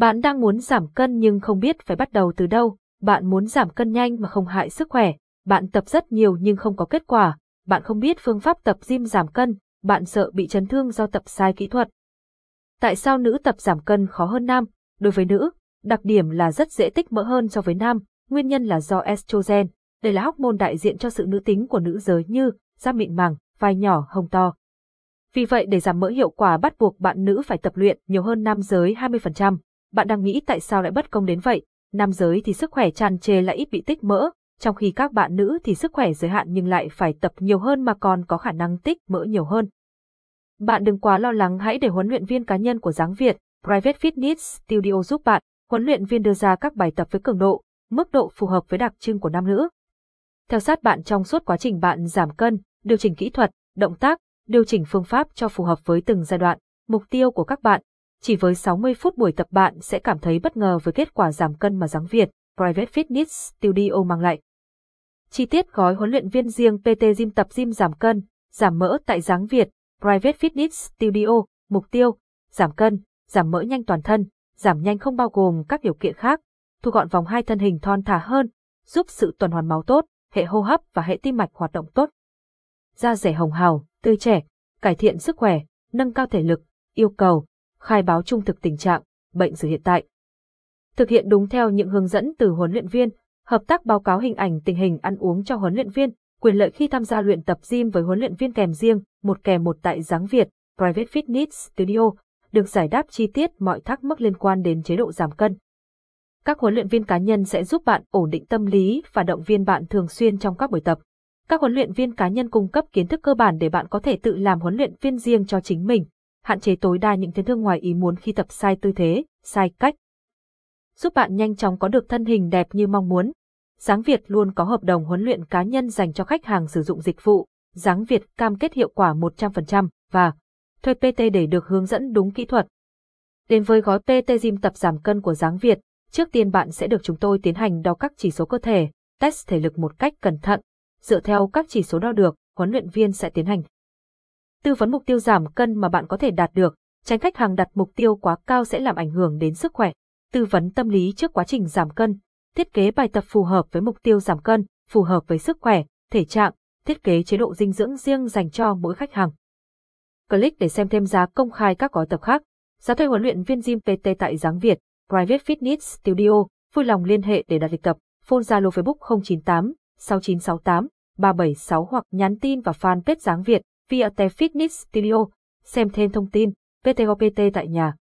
Bạn đang muốn giảm cân nhưng không biết phải bắt đầu từ đâu, bạn muốn giảm cân nhanh mà không hại sức khỏe, bạn tập rất nhiều nhưng không có kết quả, bạn không biết phương pháp tập gym giảm cân, bạn sợ bị chấn thương do tập sai kỹ thuật. Tại sao nữ tập giảm cân khó hơn nam? Đối với nữ, đặc điểm là rất dễ tích mỡ hơn so với nam, nguyên nhân là do estrogen. Đây là hormone đại diện cho sự nữ tính của nữ giới như da mịn màng, vai nhỏ, hông to. Vì vậy để giảm mỡ hiệu quả bắt buộc bạn nữ phải tập luyện nhiều hơn nam giới 20%. Bạn đang nghĩ tại sao lại bất công đến vậy? Nam giới thì sức khỏe tràn trề lại ít bị tích mỡ, trong khi các bạn nữ thì sức khỏe giới hạn nhưng lại phải tập nhiều hơn mà còn có khả năng tích mỡ nhiều hơn. Bạn đừng quá lo lắng hãy để huấn luyện viên cá nhân của Giáng Việt, Private Fitness Studio giúp bạn. Huấn luyện viên đưa ra các bài tập với cường độ, mức độ phù hợp với đặc trưng của nam nữ. Theo sát bạn trong suốt quá trình bạn giảm cân, điều chỉnh kỹ thuật, động tác, điều chỉnh phương pháp cho phù hợp với từng giai đoạn. Mục tiêu của các bạn, chỉ với 60 phút buổi tập bạn sẽ cảm thấy bất ngờ với kết quả giảm cân mà Giáng Việt, Private Fitness Studio mang lại. Chi tiết gói huấn luyện viên riêng PT Gym tập gym giảm cân, giảm mỡ tại Giáng Việt, Private Fitness Studio, mục tiêu, giảm cân, giảm mỡ nhanh toàn thân, giảm nhanh không bao gồm các điều kiện khác, thu gọn vòng hai thân hình thon thả hơn, giúp sự tuần hoàn máu tốt, hệ hô hấp và hệ tim mạch hoạt động tốt. Da rẻ hồng hào, tươi trẻ, cải thiện sức khỏe, nâng cao thể lực, yêu cầu, khai báo trung thực tình trạng, bệnh sử hiện tại. Thực hiện đúng theo những hướng dẫn từ huấn luyện viên, hợp tác báo cáo hình ảnh tình hình ăn uống cho huấn luyện viên, quyền lợi khi tham gia luyện tập gym với huấn luyện viên kèm riêng, một kèm một tại Giáng Việt, Private Fitness Studio, được giải đáp chi tiết mọi thắc mắc liên quan đến chế độ giảm cân. Các huấn luyện viên cá nhân sẽ giúp bạn ổn định tâm lý và động viên bạn thường xuyên trong các buổi tập. Các huấn luyện viên cá nhân cung cấp kiến thức cơ bản để bạn có thể tự làm huấn luyện viên riêng cho chính mình, hạn chế tối đa những chấn thương ngoài ý muốn khi tập sai tư thế, sai cách. Giúp bạn nhanh chóng có được thân hình đẹp như mong muốn. Giáng Việt luôn có hợp đồng huấn luyện cá nhân dành cho khách hàng sử dụng dịch vụ. Giáng Việt cam kết hiệu quả 100% và thuê PT để được hướng dẫn đúng kỹ thuật. Đến với gói PT Gym tập giảm cân của Giáng Việt, trước tiên bạn sẽ được chúng tôi tiến hành đo các chỉ số cơ thể, test thể lực một cách cẩn thận. Dựa theo các chỉ số đo được, huấn luyện viên sẽ tiến hành tư vấn mục tiêu giảm cân mà bạn có thể đạt được, tránh khách hàng đặt mục tiêu quá cao sẽ làm ảnh hưởng đến sức khỏe. Tư vấn tâm lý trước quá trình giảm cân, thiết kế bài tập phù hợp với mục tiêu giảm cân, phù hợp với sức khỏe, thể trạng, thiết kế chế độ dinh dưỡng riêng dành cho mỗi khách hàng. Click để xem thêm giá công khai các gói tập khác. Giá thuê huấn luyện viên gym PT tại Giáng Việt, Private Fitness Studio, vui lòng liên hệ để đặt lịch tập, phone Zalo Facebook 098 6968 376 hoặc nhắn tin vào fanpage Giáng Việt via Fitness Studio. Xem thêm thông tin, PTOPT tại nhà.